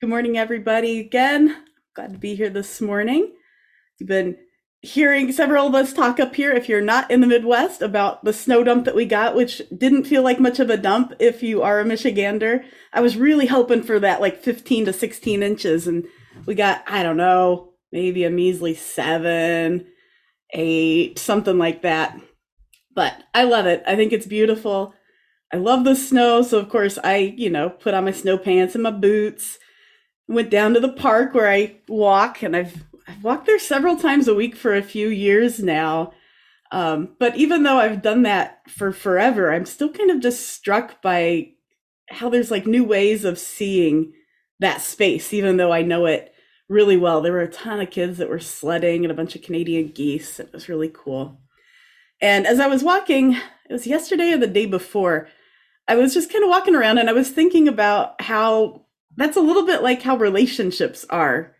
Good morning, everybody. Again, glad to be here this morning. You've been hearing several of us talk up here, if you're not in the Midwest, about the snow dump that we got, which didn't feel like much of a dump if you are a Michigander. I was really hoping for that like 15 to 16 inches, and we got, I don't know, maybe a measly seven, eight, something like that. But I love it. I think it's beautiful. I love the snow. So, of course, I, you know, put on my snow pants and my boots went down to the park where I walk, and I've I've walked there several times a week for a few years now. Um, but even though I've done that for forever, I'm still kind of just struck by how there's like new ways of seeing that space, even though I know it really well. There were a ton of kids that were sledding and a bunch of Canadian geese. It was really cool. And as I was walking, it was yesterday or the day before, I was just kind of walking around and I was thinking about how that's a little bit like how relationships are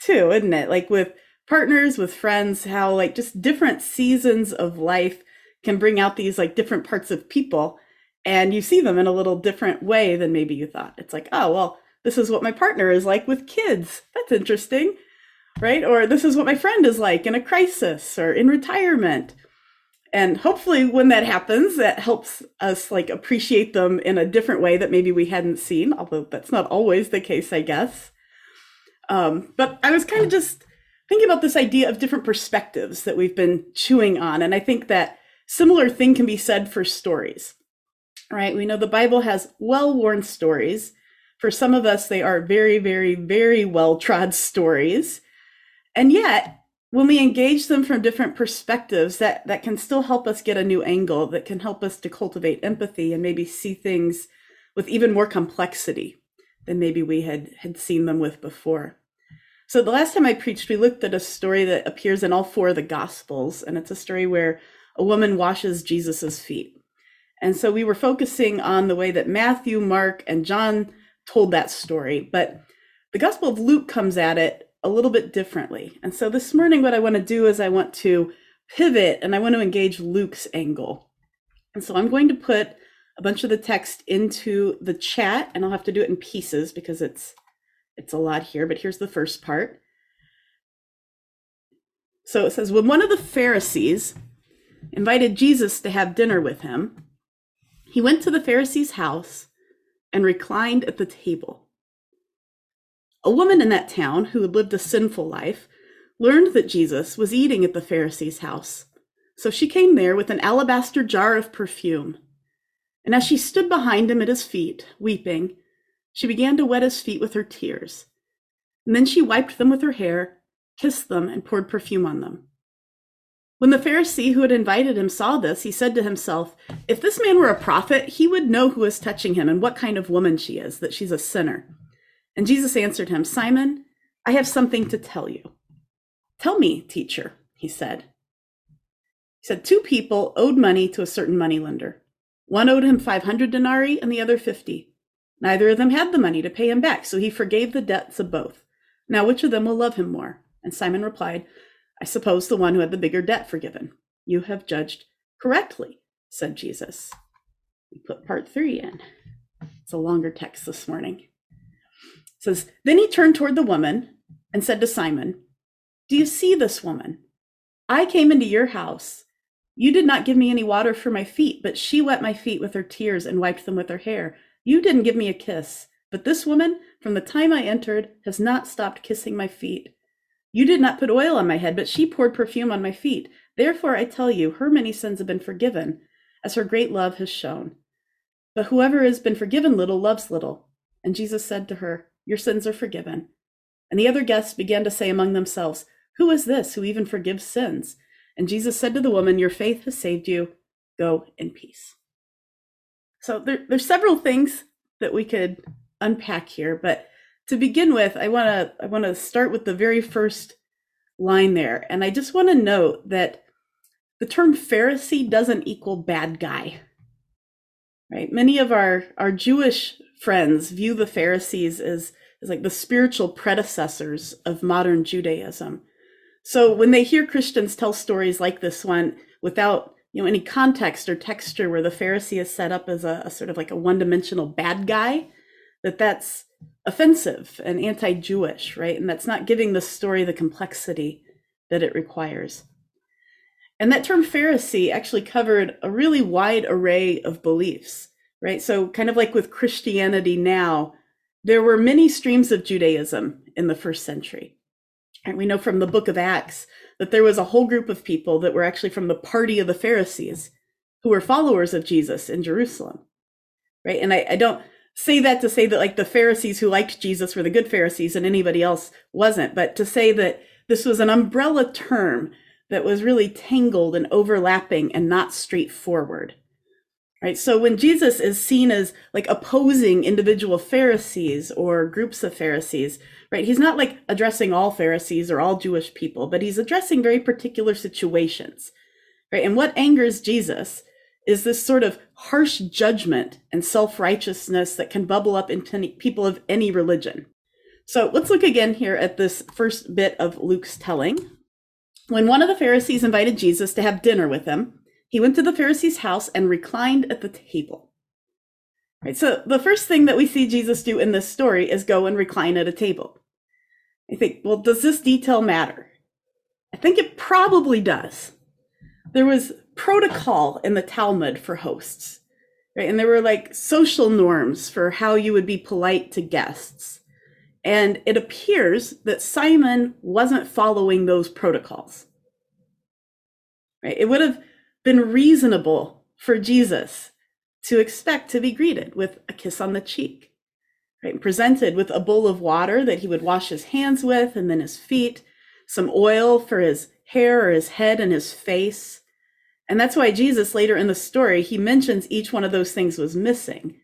too, isn't it? Like with partners, with friends, how like just different seasons of life can bring out these like different parts of people and you see them in a little different way than maybe you thought. It's like, oh, well, this is what my partner is like with kids. That's interesting. Right? Or this is what my friend is like in a crisis or in retirement and hopefully when that happens that helps us like appreciate them in a different way that maybe we hadn't seen although that's not always the case i guess. Um, but i was kind of just thinking about this idea of different perspectives that we've been chewing on and i think that similar thing can be said for stories right? We know the bible has well-worn stories. For some of us they are very very very well trod stories. And yet when we engage them from different perspectives that that can still help us get a new angle that can help us to cultivate empathy and maybe see things with even more complexity than maybe we had had seen them with before. So the last time i preached we looked at a story that appears in all four of the gospels and it's a story where a woman washes jesus's feet. And so we were focusing on the way that matthew mark and john told that story but the gospel of luke comes at it a little bit differently. And so this morning, what I want to do is I want to pivot and I want to engage Luke's angle. And so I'm going to put a bunch of the text into the chat and I'll have to do it in pieces because it's it's a lot here, but here's the first part. So it says when one of the Pharisees invited Jesus to have dinner with him, he went to the Pharisee's house and reclined at the table. A woman in that town who had lived a sinful life learned that Jesus was eating at the Pharisee's house. So she came there with an alabaster jar of perfume. And as she stood behind him at his feet, weeping, she began to wet his feet with her tears. And then she wiped them with her hair, kissed them, and poured perfume on them. When the Pharisee who had invited him saw this, he said to himself, If this man were a prophet, he would know who is touching him and what kind of woman she is, that she's a sinner. And Jesus answered him, Simon, I have something to tell you. Tell me, teacher, he said. He said, Two people owed money to a certain moneylender. One owed him 500 denarii and the other 50. Neither of them had the money to pay him back, so he forgave the debts of both. Now, which of them will love him more? And Simon replied, I suppose the one who had the bigger debt forgiven. You have judged correctly, said Jesus. We put part three in. It's a longer text this morning says, Then he turned toward the woman and said to Simon, Do you see this woman? I came into your house. You did not give me any water for my feet, but she wet my feet with her tears and wiped them with her hair. You didn't give me a kiss, but this woman, from the time I entered, has not stopped kissing my feet. You did not put oil on my head, but she poured perfume on my feet. Therefore, I tell you, her many sins have been forgiven, as her great love has shown. But whoever has been forgiven little loves little. And Jesus said to her, your sins are forgiven. And the other guests began to say among themselves, Who is this who even forgives sins? And Jesus said to the woman, Your faith has saved you. Go in peace. So there, there's several things that we could unpack here, but to begin with, I want to I want to start with the very first line there, and I just want to note that the term Pharisee doesn't equal bad guy. Right? Many of our our Jewish friends view the Pharisees as, as like the spiritual predecessors of modern Judaism. So when they hear Christians tell stories like this one without you know any context or texture where the Pharisee is set up as a, a sort of like a one-dimensional bad guy, that that's offensive and anti Jewish, right? And that's not giving the story the complexity that it requires. And that term Pharisee actually covered a really wide array of beliefs, right? So, kind of like with Christianity now, there were many streams of Judaism in the first century. And we know from the book of Acts that there was a whole group of people that were actually from the party of the Pharisees who were followers of Jesus in Jerusalem, right? And I, I don't say that to say that like the Pharisees who liked Jesus were the good Pharisees and anybody else wasn't, but to say that this was an umbrella term that was really tangled and overlapping and not straightforward. Right? So when Jesus is seen as like opposing individual Pharisees or groups of Pharisees, right? He's not like addressing all Pharisees or all Jewish people, but he's addressing very particular situations. Right? And what angers Jesus is this sort of harsh judgment and self-righteousness that can bubble up in people of any religion. So let's look again here at this first bit of Luke's telling. When one of the Pharisees invited Jesus to have dinner with him, he went to the Pharisee's house and reclined at the table. Right, so the first thing that we see Jesus do in this story is go and recline at a table. I think, well, does this detail matter? I think it probably does. There was protocol in the Talmud for hosts, right? And there were like social norms for how you would be polite to guests. And it appears that Simon wasn't following those protocols. Right? It would have been reasonable for Jesus to expect to be greeted with a kiss on the cheek, right? Presented with a bowl of water that he would wash his hands with and then his feet, some oil for his hair or his head and his face. And that's why Jesus later in the story, he mentions each one of those things was missing,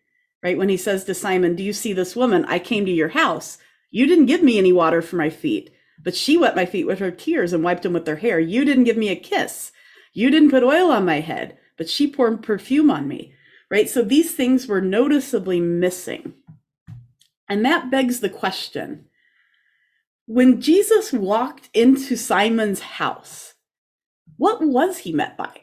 right? When he says to Simon, Do you see this woman? I came to your house. You didn't give me any water for my feet, but she wet my feet with her tears and wiped them with her hair. You didn't give me a kiss. You didn't put oil on my head, but she poured perfume on me, right? So these things were noticeably missing. And that begs the question when Jesus walked into Simon's house, what was he met by?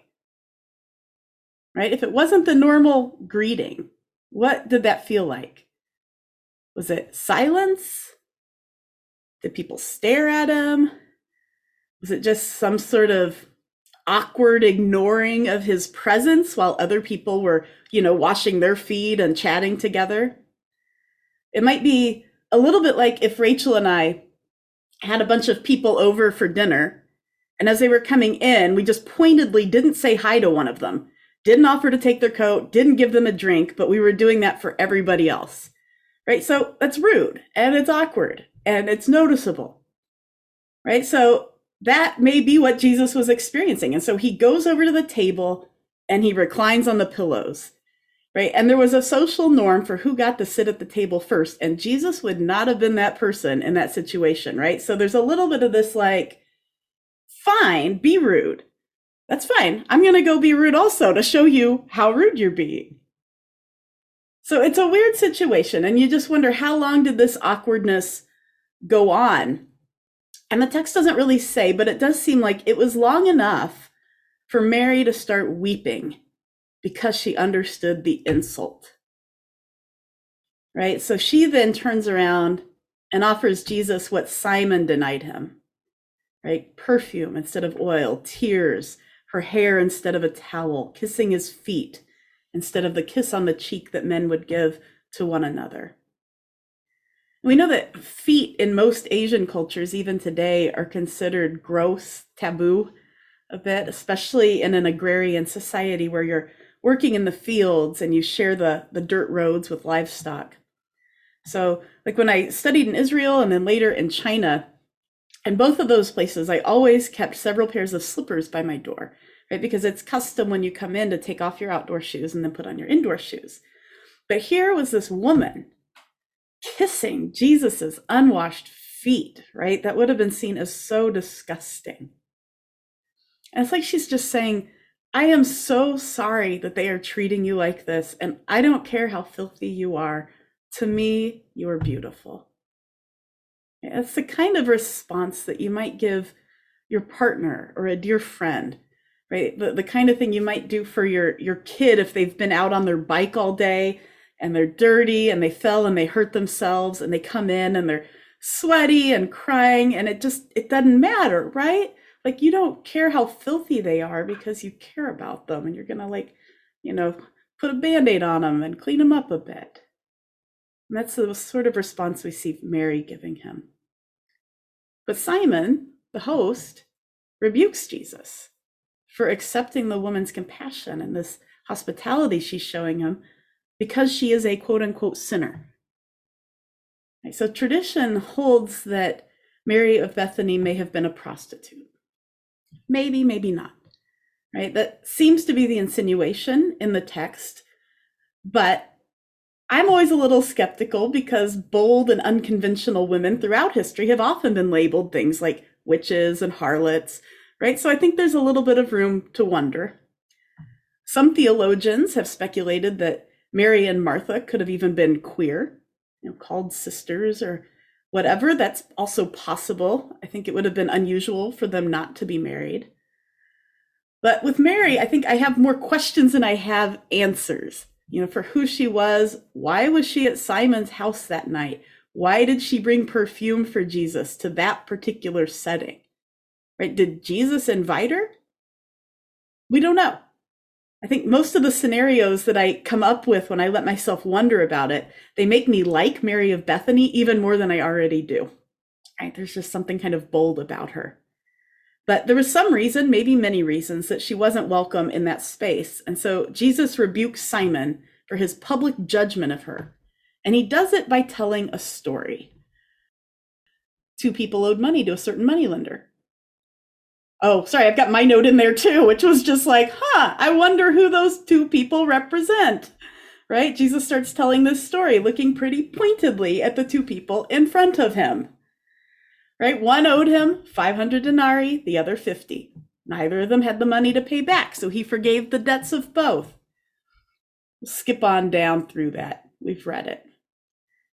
Right? If it wasn't the normal greeting, what did that feel like? Was it silence? Did people stare at him? Was it just some sort of awkward ignoring of his presence while other people were, you know, washing their feet and chatting together. It might be a little bit like if Rachel and I had a bunch of people over for dinner, and as they were coming in, we just pointedly didn't say hi to one of them, didn't offer to take their coat, didn't give them a drink, but we were doing that for everybody else. Right? So that's rude and it's awkward and it's noticeable. Right? So that may be what Jesus was experiencing. And so he goes over to the table and he reclines on the pillows, right? And there was a social norm for who got to sit at the table first. And Jesus would not have been that person in that situation, right? So there's a little bit of this like, fine, be rude. That's fine. I'm going to go be rude also to show you how rude you're being. So it's a weird situation. And you just wonder how long did this awkwardness go on? And the text doesn't really say, but it does seem like it was long enough for Mary to start weeping because she understood the insult. Right? So she then turns around and offers Jesus what Simon denied him. Right? Perfume instead of oil, tears, her hair instead of a towel, kissing his feet instead of the kiss on the cheek that men would give to one another. We know that feet in most Asian cultures, even today, are considered gross, taboo a bit, especially in an agrarian society where you're working in the fields and you share the, the dirt roads with livestock. So, like when I studied in Israel and then later in China, in both of those places, I always kept several pairs of slippers by my door, right? Because it's custom when you come in to take off your outdoor shoes and then put on your indoor shoes. But here was this woman kissing Jesus's unwashed feet, right? That would have been seen as so disgusting. And it's like she's just saying, I am so sorry that they are treating you like this, and I don't care how filthy you are. To me, you are beautiful. It's the kind of response that you might give your partner or a dear friend, right? The, the kind of thing you might do for your, your kid if they've been out on their bike all day and they're dirty and they fell and they hurt themselves and they come in and they're sweaty and crying and it just it doesn't matter right? Like you don't care how filthy they are because you care about them and you're gonna like you know put a band-aid on them and clean them up a bit. And that's the sort of response we see mary giving him. But simon the host rebukes jesus for accepting the woman's compassion and this hospitality she's showing him because she is a quote unquote sinner so tradition holds that Mary of Bethany may have been a prostitute. Maybe, maybe not. Right? That seems to be the insinuation in the text. But I'm always a little skeptical because bold and unconventional women throughout history have often been labeled things like witches and harlots, right? So I think there's a little bit of room to wonder. Some theologians have speculated that Mary and Martha could have even been queer, you know, called sisters or whatever. That's also possible. I think it would have been unusual for them not to be married. But with Mary, I think I have more questions than I have answers. You know, for who she was, why was she at Simon's house that night? Why did she bring perfume for Jesus to that particular setting? Right? Did Jesus invite her? We don't know. I think most of the scenarios that I come up with when I let myself wonder about it, they make me like Mary of Bethany even more than I already do. Right? There's just something kind of bold about her. But there was some reason, maybe many reasons, that she wasn't welcome in that space. And so Jesus rebukes Simon for his public judgment of her. And he does it by telling a story. Two people owed money to a certain moneylender. Oh, sorry, I've got my note in there too, which was just like, huh, I wonder who those two people represent. Right? Jesus starts telling this story, looking pretty pointedly at the two people in front of him. Right? One owed him 500 denarii, the other 50. Neither of them had the money to pay back, so he forgave the debts of both. We'll skip on down through that. We've read it.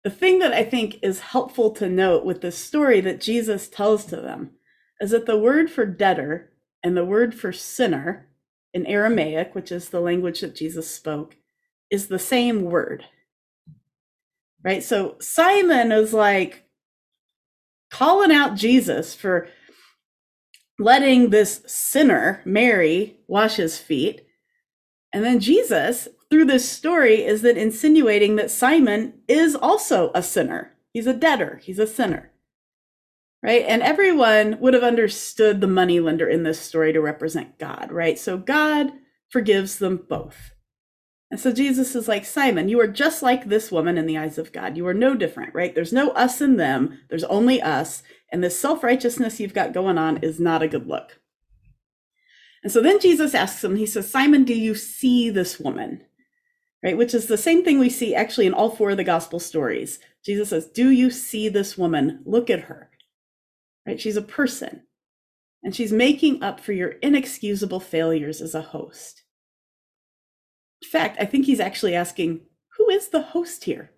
The thing that I think is helpful to note with this story that Jesus tells to them is that the word for debtor and the word for sinner in Aramaic, which is the language that Jesus spoke, is the same word. Right? So Simon is like calling out Jesus for letting this sinner, Mary, wash his feet. And then Jesus, through this story, is then insinuating that Simon is also a sinner. He's a debtor, he's a sinner right? And everyone would have understood the money lender in this story to represent God, right? So God forgives them both. And so Jesus is like, Simon, you are just like this woman in the eyes of God. You are no different, right? There's no us and them, there's only us. And this self righteousness you've got going on is not a good look. And so then Jesus asks him, he says, Simon, do you see this woman? Right? Which is the same thing we see actually in all four of the gospel stories. Jesus says, Do you see this woman? Look at her right? She's a person and she's making up for your inexcusable failures as a host. In fact, I think he's actually asking, who is the host here?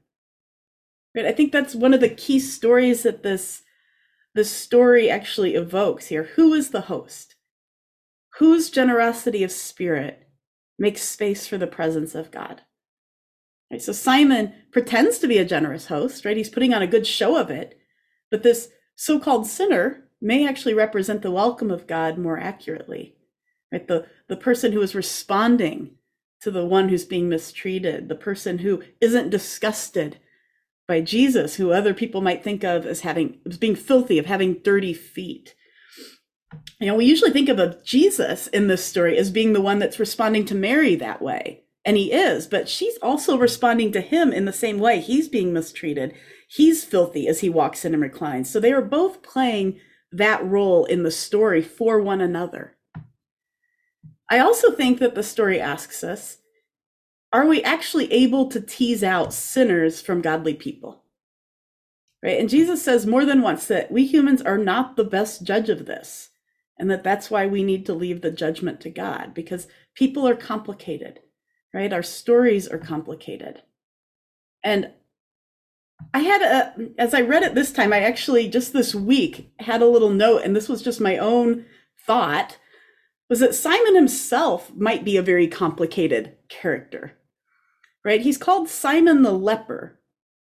Right? I think that's one of the key stories that this this story actually evokes here. Who is the host? Whose generosity of spirit makes space for the presence of God? Right, so Simon pretends to be a generous host, right? He's putting on a good show of it, but this so called sinner may actually represent the welcome of God more accurately. Right? The, the person who is responding to the one who's being mistreated, the person who isn't disgusted by Jesus, who other people might think of as having as being filthy, of having dirty feet. You know, we usually think of Jesus in this story as being the one that's responding to Mary that way. And he is, but she's also responding to him in the same way. He's being mistreated he's filthy as he walks in and reclines. So they are both playing that role in the story for one another. I also think that the story asks us are we actually able to tease out sinners from godly people? Right? And Jesus says more than once that we humans are not the best judge of this, and that that's why we need to leave the judgment to God because people are complicated, right? Our stories are complicated. And I had a, as I read it this time, I actually just this week had a little note, and this was just my own thought, was that Simon himself might be a very complicated character. right? He's called Simon the leper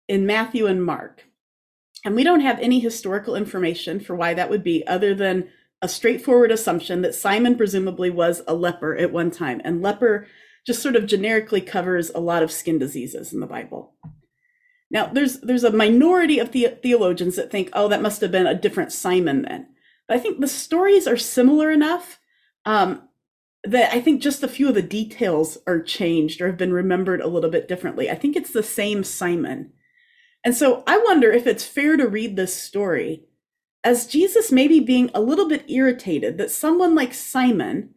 in Matthew and Mark. And we don't have any historical information for why that would be other than a straightforward assumption that Simon presumably was a leper at one time. And leper just sort of generically covers a lot of skin diseases in the Bible. Now, there's there's a minority of the- theologians that think, oh, that must have been a different Simon then. But I think the stories are similar enough um, that I think just a few of the details are changed or have been remembered a little bit differently. I think it's the same Simon. And so I wonder if it's fair to read this story as Jesus maybe being a little bit irritated that someone like Simon,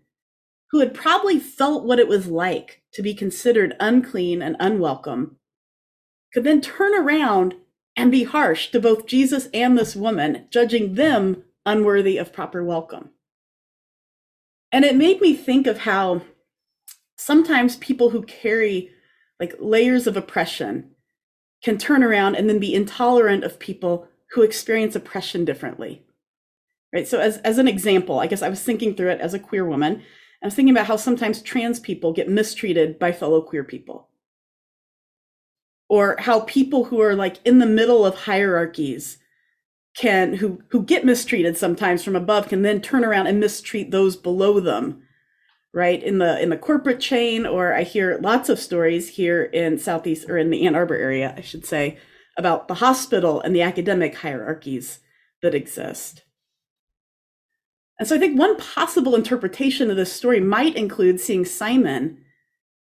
who had probably felt what it was like to be considered unclean and unwelcome, could then turn around and be harsh to both Jesus and this woman, judging them unworthy of proper welcome. And it made me think of how sometimes people who carry like layers of oppression can turn around and then be intolerant of people who experience oppression differently. Right. So as, as an example, I guess I was thinking through it as a queer woman. I was thinking about how sometimes trans people get mistreated by fellow queer people. Or how people who are like in the middle of hierarchies can who who get mistreated sometimes from above can then turn around and mistreat those below them right? In the in the corporate chain or i hear lots of stories here in southeast or in the ann arbor area i should say about the hospital and the academic hierarchies that exist. And so i think one possible interpretation of this story might include seeing simon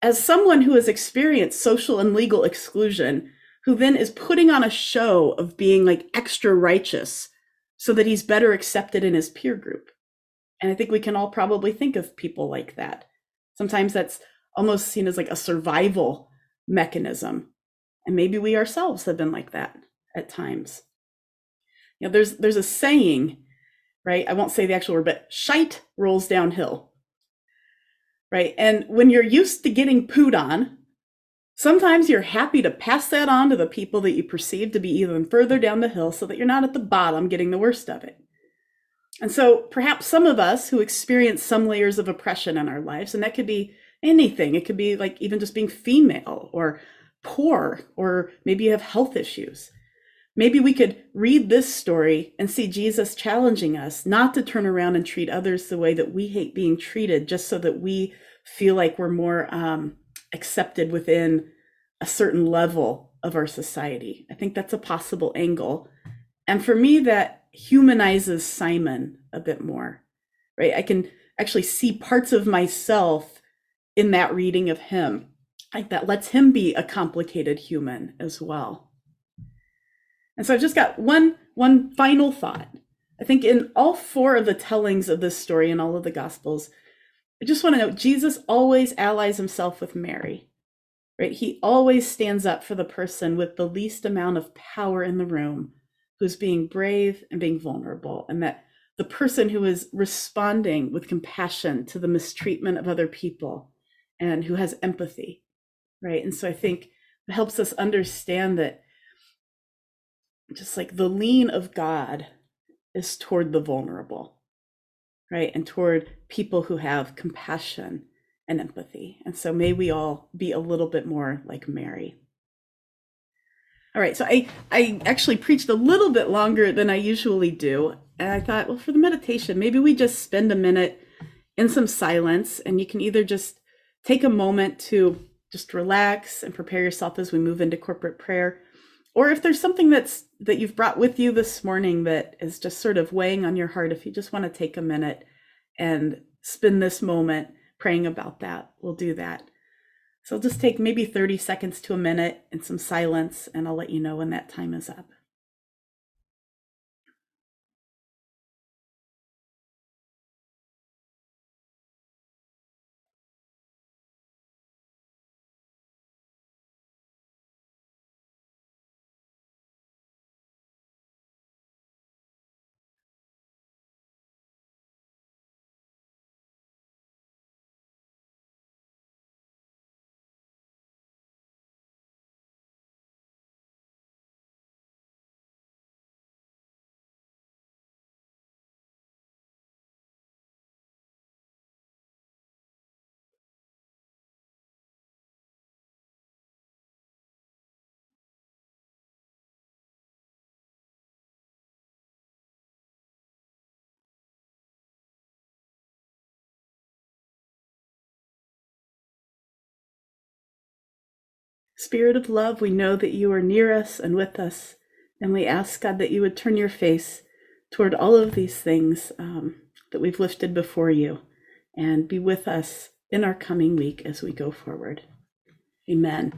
as someone who has experienced social and legal exclusion who then is putting on a show of being like extra righteous so that he's better accepted in his peer group. And I think we can all probably think of people like that. Sometimes that's almost seen as like a survival mechanism. And maybe we ourselves have been like that at times. You know, there's there's a saying, right? I won't say the actual word, but shite rolls downhill. Right. And when you're used to getting pooed on, Sometimes you're happy to pass that on to the people that you perceive to be even further down the hill so that you're not at the bottom getting the worst of it. And so perhaps some of us who experience some layers of oppression in our lives, and that could be anything, it could be like even just being female or poor, or maybe you have health issues. Maybe we could read this story and see Jesus challenging us not to turn around and treat others the way that we hate being treated, just so that we feel like we're more um, accepted within a certain level of our society. I think that's a possible angle. And for me, that humanizes Simon a bit more, right? I can actually see parts of myself in that reading of him. Like that lets him be a complicated human as well. And so I've just got one one final thought. I think in all four of the tellings of this story in all of the gospels, I just want to note Jesus always allies himself with Mary, right? He always stands up for the person with the least amount of power in the room who's being brave and being vulnerable, and that the person who is responding with compassion to the mistreatment of other people and who has empathy, right? And so I think it helps us understand that just like the lean of God is toward the vulnerable right? And toward people who have compassion and empathy. And so may we all be a little bit more like Mary. All right, so I, I actually preached a little bit longer than I usually do. And I thought, well, for the meditation, maybe we just spend a minute in some silence and you can either just take a moment to just relax and prepare yourself as we move into corporate prayer or if there's something that's that you've brought with you this morning that is just sort of weighing on your heart if you just want to take a minute and spend this moment praying about that we'll do that. So I'll just take maybe 30 seconds to a minute and some silence and i'll let you know when that time is up Spirit of love, we know that you are near us and with us. And we ask, God, that you would turn your face toward all of these things um, that we've lifted before you and be with us in our coming week as we go forward. Amen.